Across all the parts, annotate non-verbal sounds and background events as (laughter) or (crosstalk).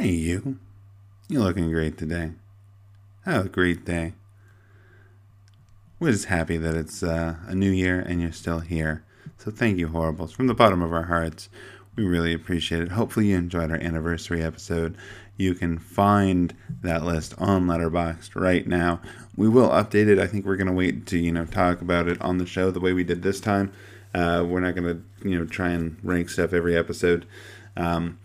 Hey, you. You're looking great today. Have a great day. We're just happy that it's uh, a new year and you're still here. So thank you, Horribles. From the bottom of our hearts, we really appreciate it. Hopefully, you enjoyed our anniversary episode. You can find that list on Letterboxd right now. We will update it. I think we're gonna wait to you know talk about it on the show the way we did this time. Uh, we're not gonna you know try and rank stuff every episode. Um,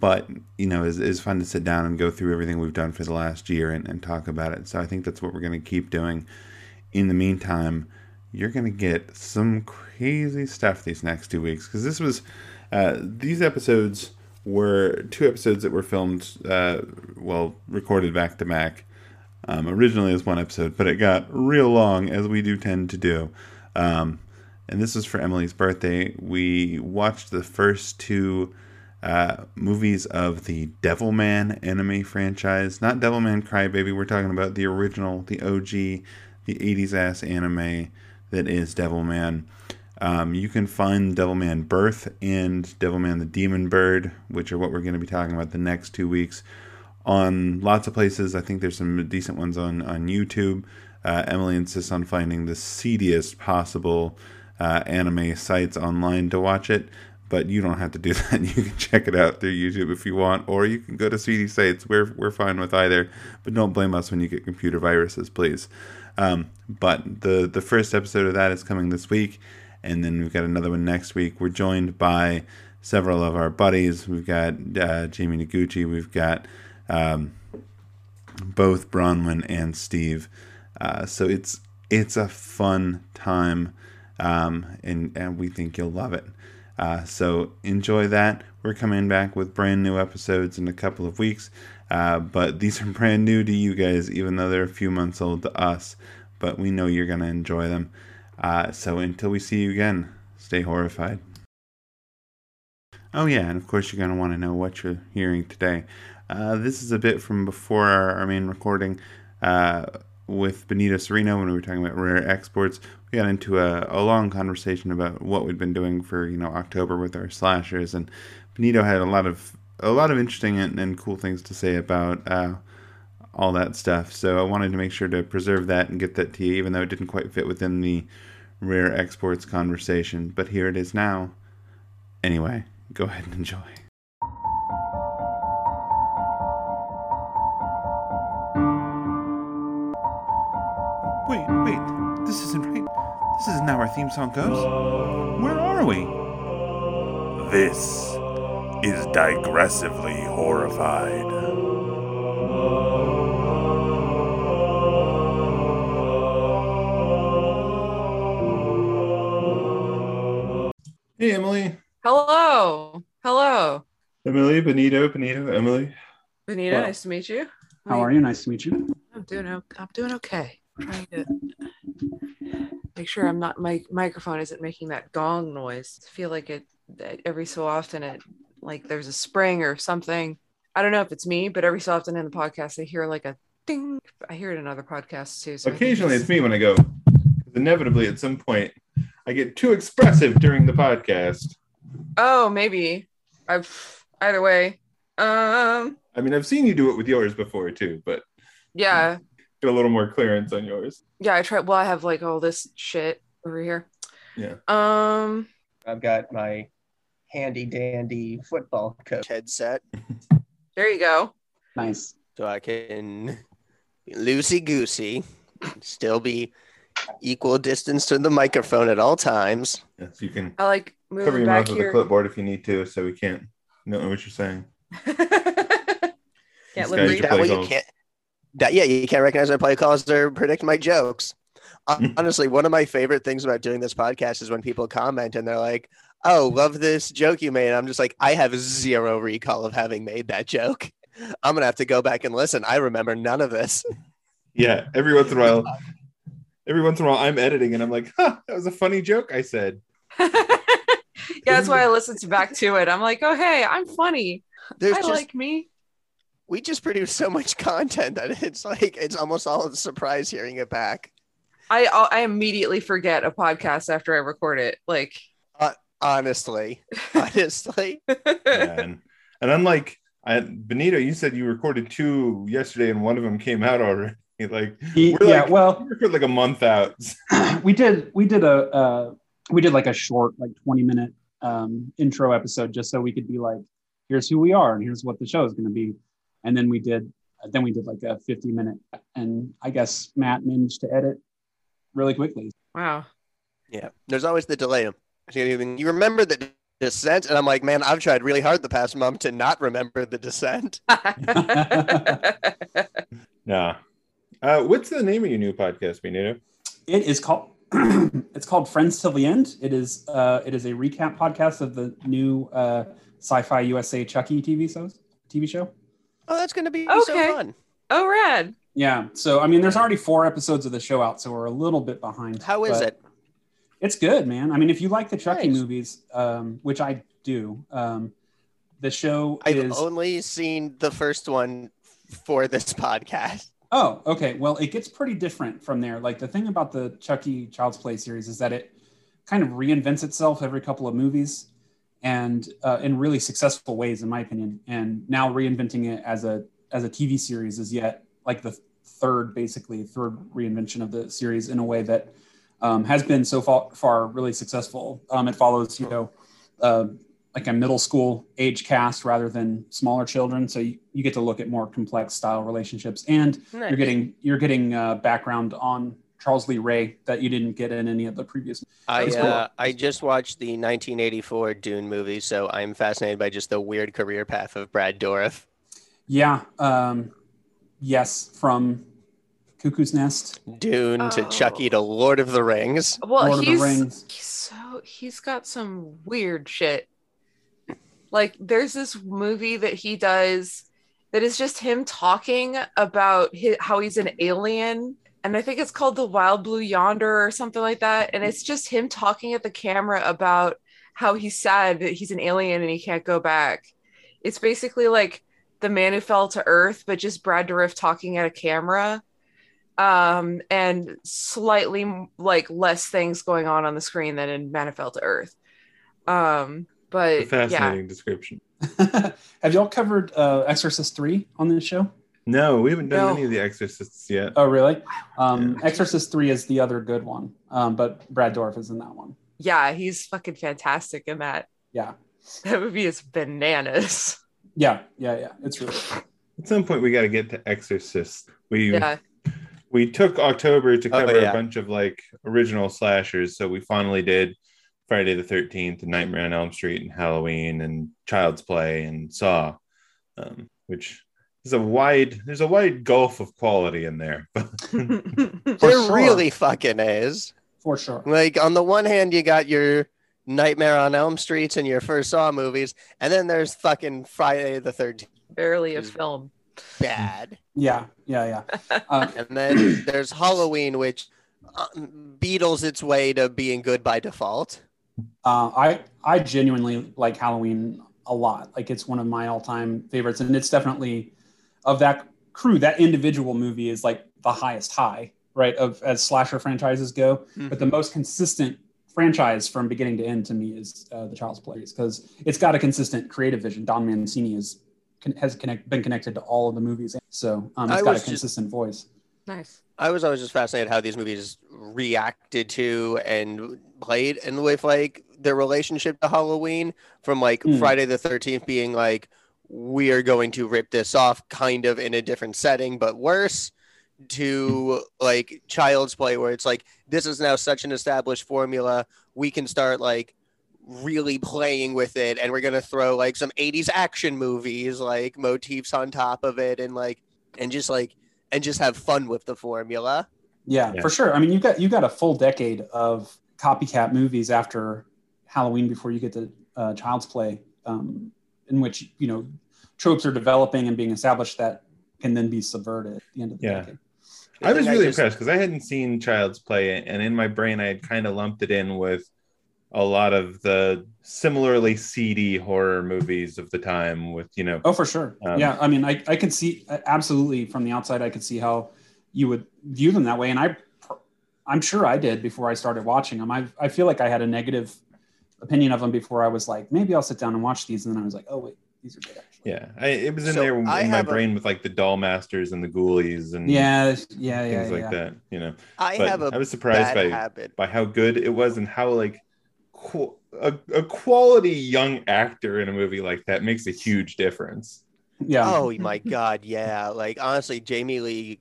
but you know it's, it's fun to sit down and go through everything we've done for the last year and, and talk about it. So i think that's what we're going to keep doing. In the meantime you're going to get some crazy stuff these next two weeks because this was uh, these episodes were two episodes that were filmed uh, well recorded back to back um, originally as one episode but it got real long as we do tend to do. Um, and this was for emily's birthday. We watched the first two uh, movies of the Devilman anime franchise. Not Devilman Crybaby, we're talking about the original, the OG, the 80s ass anime that is Devilman. Um, you can find Devilman Birth and Devilman the Demon Bird, which are what we're going to be talking about the next two weeks on lots of places. I think there's some decent ones on, on YouTube. Uh, Emily insists on finding the seediest possible uh, anime sites online to watch it but you don't have to do (laughs) that. You can check it out through YouTube if you want, or you can go to CD sites. We're we're fine with either, but don't blame us when you get computer viruses, please. Um, but the the first episode of that is coming this week, and then we've got another one next week. We're joined by several of our buddies. We've got uh, Jamie Noguchi. We've got um, both Bronwyn and Steve. Uh, so it's it's a fun time, um, and and we think you'll love it. Uh, so enjoy that. We're coming back with brand new episodes in a couple of weeks. Uh, but these are (laughs) brand new to you guys, even though they're a few months old to us. But we know you're going to enjoy them. Uh, so until we see you again, stay horrified. Oh, yeah, and of course, you're going to want to know what you're hearing today. Uh, this is a bit from before our, our main recording uh, with Benito Cereno when we were talking about rare exports we got into a, a long conversation about what we'd been doing for you know October with our slashers, and Benito had a lot of a lot of interesting and, and cool things to say about uh, all that stuff. So I wanted to make sure to preserve that and get that to you, even though it didn't quite fit within the rare exports conversation. But here it is now. Anyway, go ahead and enjoy. Theme song goes. Where are we? This is digressively horrified. Hey, Emily. Hello. Hello. Emily, Benito, Benito, Emily. Benita, Wow. nice to meet you. How are you? Nice to meet you. I'm doing o- I'm doing okay. trying to make sure I'm not my microphone isn't making that gong noise. I feel like it that every so often it like there's a spring or something. I don't know if it's me, but every so often in the podcast I hear like a ding. I hear it in other podcasts too. So Occasionally, it's me when I go. Inevitably, at some point, I get too expressive during the podcast. Oh, maybe. I've either way. Um I mean, I've seen you do it with yours before too, but yeah. Get a little more clearance on yours. Yeah, I try well I have like all this shit over here. Yeah. Um I've got my handy dandy football coach headset (laughs) there you go. Nice. so I can loosey goosey, still be equal distance to the microphone at all times. Yes, you can I like cover moving your back mouth with a clipboard if you need to, so we can't know what you're saying. (laughs) Can't These live read That play way you can't. That yeah, you can't recognize my play calls or predict my jokes. Hmm. Honestly, one of my favorite things about doing this podcast is when people comment and they're like, "Oh, love this joke you made." I'm just like, I have zero recall of having made that joke. (laughs) I'm gonna have to go back and listen. I remember none of this. (laughs) Yeah, every once in a while, (laughs) every once in a while, I'm editing and I'm like, "Huh, that was a funny joke I said." yeah, that's why I listen to back to it. I'm like, oh hey, I'm funny. There's I just like me. We just produce so much (laughs) content that it's like it's almost all a surprise hearing it back. I I immediately forget a podcast after I record it. Like Honestly, (laughs) honestly, Yeah, and, and unlike I, Benito, you said you recorded two yesterday, and one of them came out already. (laughs) Like He- we're yeah, like, well, we recorded like a month out. (clears throat) we did we did a uh, we did like a short like 20 minute um, intro episode just so we could be like here's who we are and here's what the show is going to be and then we did then we did like a 50 minute and i guess matt managed to edit really quickly Wow. Yeah, there's always the delay. You remember the descent, and I'm like, man, I've tried really hard the past month to not remember the descent. (laughs) (laughs) Nah. Uh, what's the name of your new podcast, Benito? it is called (clears throat) it's called friends till the end it is uh, it is a recap podcast of the new uh, Syfy usa chucky tv shows tv show Oh, that's gonna be Okay. so fun. oh, rad. yeah so i mean there's already four episodes of the show out so we're a little bit behind How is it? It's good, man. I mean, if you like the Chucky Nice. movies, um, which I do, um, the show I've is. only seen the first one for this podcast. Oh, okay. Well, it gets pretty different from there. Like the thing about the Chucky Child's Play series is that it kind of reinvents itself every couple of movies, and uh, in really successful ways, in my opinion. And now reinventing it as a as a TV series is yet like the third, basically third reinvention of the series in a way that um, has been so far, far really successful. Um, it follows, you know, uh, like a middle school age cast rather than smaller children, so you, you get to look at more complex style relationships, and Nice. you're getting you're getting uh, background on Charles Lee Ray that you didn't get in any of the previous. I uh, I just watched the 1984 Dune movie, so I'm fascinated by just the weird career path of Brad Dourif. Yeah, um, yes, from Cuckoo's Nest, Dune to Oh. Chucky to Lord of the Rings. Well, Lord of the he's, Rings. he's so he's got some weird shit. Like there's this movie that he does that is just him talking about hi how he's an alien and I think it's called The Wild Blue Yonder or something like that and it's just him talking at the camera about how he's sad that he's an alien and he can't go back. It's basically like The Man Who Fell to Earth but just Brad Dourif talking at a camera um and slightly like less things going on on the screen than in Man Who Fell to Earth. Um A but yeah. fascinating description. (laughs) Have y'all covered uh, Exorcist three on this show? No, we haven't done No. any of the Exorcists yet. Oh, really? Um, Exorcist three is the other good one, um, but Brad Dourif is in that one. Yeah, he's fucking fantastic in that. Yeah, That movie is bananas. yeah, yeah, yeah. It's really. At some point, we got to get to Exorcist. We Yeah. we took October to Oh, cover yeah. a bunch of like original slashers, so we finally did Friday the Thirteenth, and Nightmare on Elm Street, and Halloween, and Child's Play, and Saw, um, which is a wide. There's a wide gulf of quality in there. (laughs) (laughs) There sure. really fucking is. for sure. Like on the one hand, you got your Nightmare on Elm Streets and your first Saw movies, and then there's fucking Friday the Thirteenth Barely a film. bad, Yeah, yeah, yeah. (laughs) Uh, and then there's Halloween, which uh, beetles its way to being good by default. Uh, I I genuinely like Halloween a lot. Like it's one of my all time favorites, and it's definitely of that crew. That individual movie is like the highest high, right? Of as slasher franchises go, but the most consistent franchise from beginning to end to me is uh, the Child's Plays because it's got a consistent creative vision. Don Mancini is con- has connect, been connected to all of the movies, so um, it's I got a was just- consistent voice. Nice. I was always just fascinated how these movies reacted to and played and with like their relationship to Halloween from like Hmm. Friday the 13th being like we are going to rip this off kind of in a different setting but worse to like Child's Play where it's like this is now such an established formula we can start like really playing with it and we're going to throw like some 80s action movies like motifs on top of it and like and just like and just have fun with the formula. Yeah, Yeah. for sure. I mean, you got you got a full decade of copycat movies after Halloween before you get to uh, Child's Play, um, in which you know tropes are developing and being established that can then be subverted at the end of the Yeah. decade. I was think I really just- impressed because I hadn't seen Child's Play, and in my brain, I had kind of lumped it in with a lot of the similarly seedy horror movies of the time. With you know, Oh, for sure. Um, yeah, I mean, I I could see absolutely from the outside, I could see how you would view them that way, and I I'm sure I did before I started watching them. I I feel like I had a negative opinion of them before I was like, maybe I'll sit down and watch these, and then I was like, oh wait, these are good. Actually. Yeah, I, it was in So there in I my have a- brain with like the Doll Masters and the Ghoulies and Yeah, yeah, yeah, things like that. You know, I but have a I was surprised by habit. by how good it was and how like qu- a, a quality young actor in a movie like that makes a huge difference. Yeah. Oh my god, yeah. Like honestly, Jamie Lee,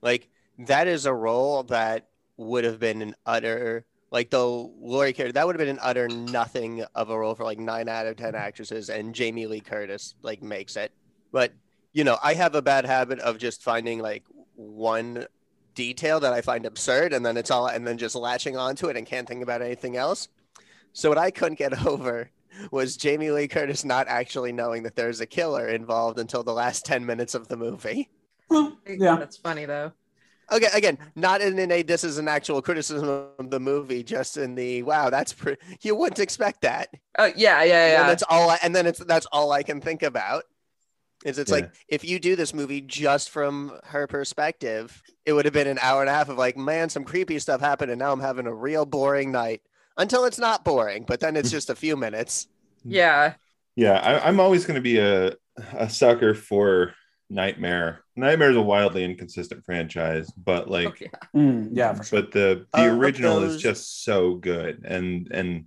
like that is a role that would have been an utter like the Laurie character that would have been an utter nothing of a role for like nine out of ten mm-hmm. actresses, and Jamie Lee Curtis like makes it. But you know, I have a bad habit of just finding like one detail that I find absurd, and then it's all, and then just latching onto it and can't think about anything else. So what I couldn't get (laughs) over was Jamie Lee Curtis not actually knowing that there's a killer involved until the last 10 minutes of the movie. Yeah. That's funny though. Okay, again, not in an a this is an actual criticism of the movie, just in the wow, that's pretty you wouldn't expect that. Oh yeah, yeah, And yeah. that's all I, and then it's that's all I can think about. Is it's Yeah. like if you do this movie just from her perspective, it would have been an hour and a half of like, man, some creepy stuff happened, and now I'm having a real boring night. Until it's not boring, but then it's (laughs) just a few minutes. Yeah. Yeah, I, I'm always going to be a a sucker for Nightmare. Nightmare is a wildly inconsistent franchise, but like, Oh, yeah. Mm, yeah, for sure. but the the Of original those- is just so good, and and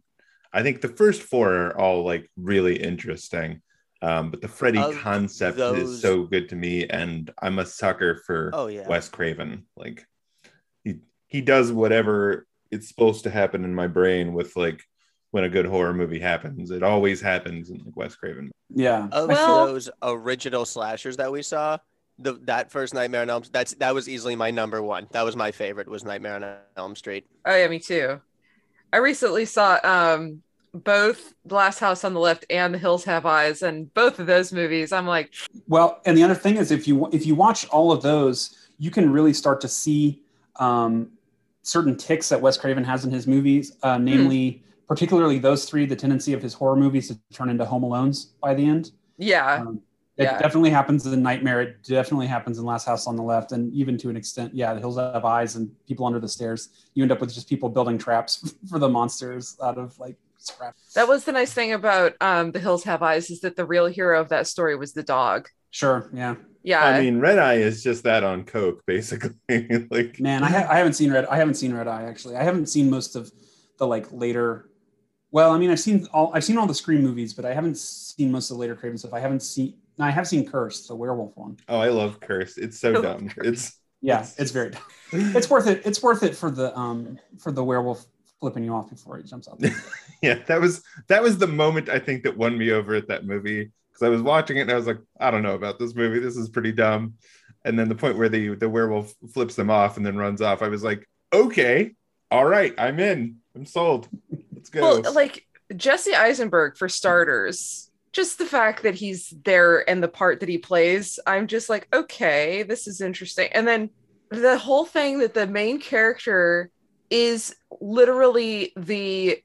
I think the first four are all like really interesting. Um, but the Freddy Of concept those- is so good to me, and I'm a sucker for Oh yeah. Wes Craven. Like he he does whatever it's supposed to happen in my brain with like when a good horror movie happens. It always happens in like Wes Craven. Yeah. Of Well- those original slashers that we saw, the that first Nightmare on Elm that's that was easily my number one. That was my favorite. Was Nightmare on Elm Street. Oh yeah, me too. I recently saw um both The Last House on the Left and The Hills Have Eyes, and both of those movies, I'm like, Well, and the other thing is, if you if you watch all of those, you can really start to see um, certain ticks that Wes Craven has in his movies, uh, namely, particularly those three, the tendency of his horror movies to turn into Home Alones by the end. yeah, Um, it Yeah. definitely happens in Nightmare. It definitely happens in Last House on the Left, and even to an extent, yeah, The Hills Have Eyes and People Under the Stairs. You end up with just people building traps (laughs) for the monsters out of like scrap. that was the nice thing about um The Hills Have Eyes is that the real hero of that story was the dog. Sure, yeah, Yeah, I mean, Red Eye is just that on coke, basically. (laughs) like man. I, ha- I haven't seen Red. I haven't seen Red Eye actually. I haven't seen most of the like later. Well, I mean, I've seen all. I've seen all the Scream movies, but I haven't seen most of the later Craven stuff. I haven't seen. No, I have seen Cursed, the werewolf one. oh, I love Curse. It's so I dumb. It's Yeah, it's very. (laughs) It's worth it. It's worth it for the um for the werewolf flipping you off before he jumps out. (laughs) yeah, that was that was the moment I think that won me over at that movie because I was watching it and I was like, I don't know about this movie. This is pretty dumb. And then the point where the the werewolf flips them off and then runs off, I was like, okay, all right, I'm in. I'm sold. Let's go. well, like Jesse Eisenberg for starters. Just the fact that he's there and the part that he plays, I'm just like, okay, this is interesting. And then the whole thing that the main character is literally the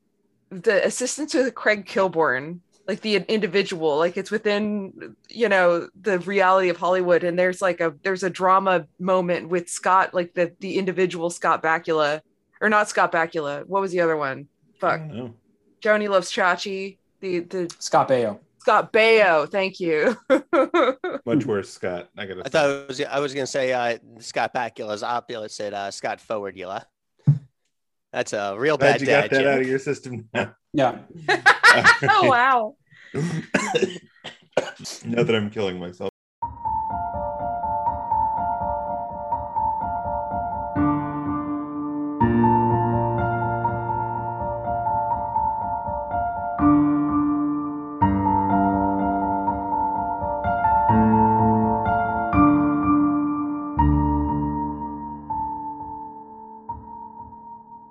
the assistant to Craig Kilborn, like the individual, like it's within you know the reality of Hollywood. And there's like a there's a drama moment with Scott, like the the individual Scott Bakula, or not Scott Bakula. What was the other one? I Fuck. Joanie loves Chachi. The the Scott Baio. Scott Baio. Thank you. (laughs) Much worse, Scott. I gotta I thought it was I was gonna say uh, Scott Bakula's opposite, uh, Scott Forwardula. That's a real Glad bad you dad got that out of your system now. Yeah. (laughs) oh wow. (laughs) now that I'm killing myself.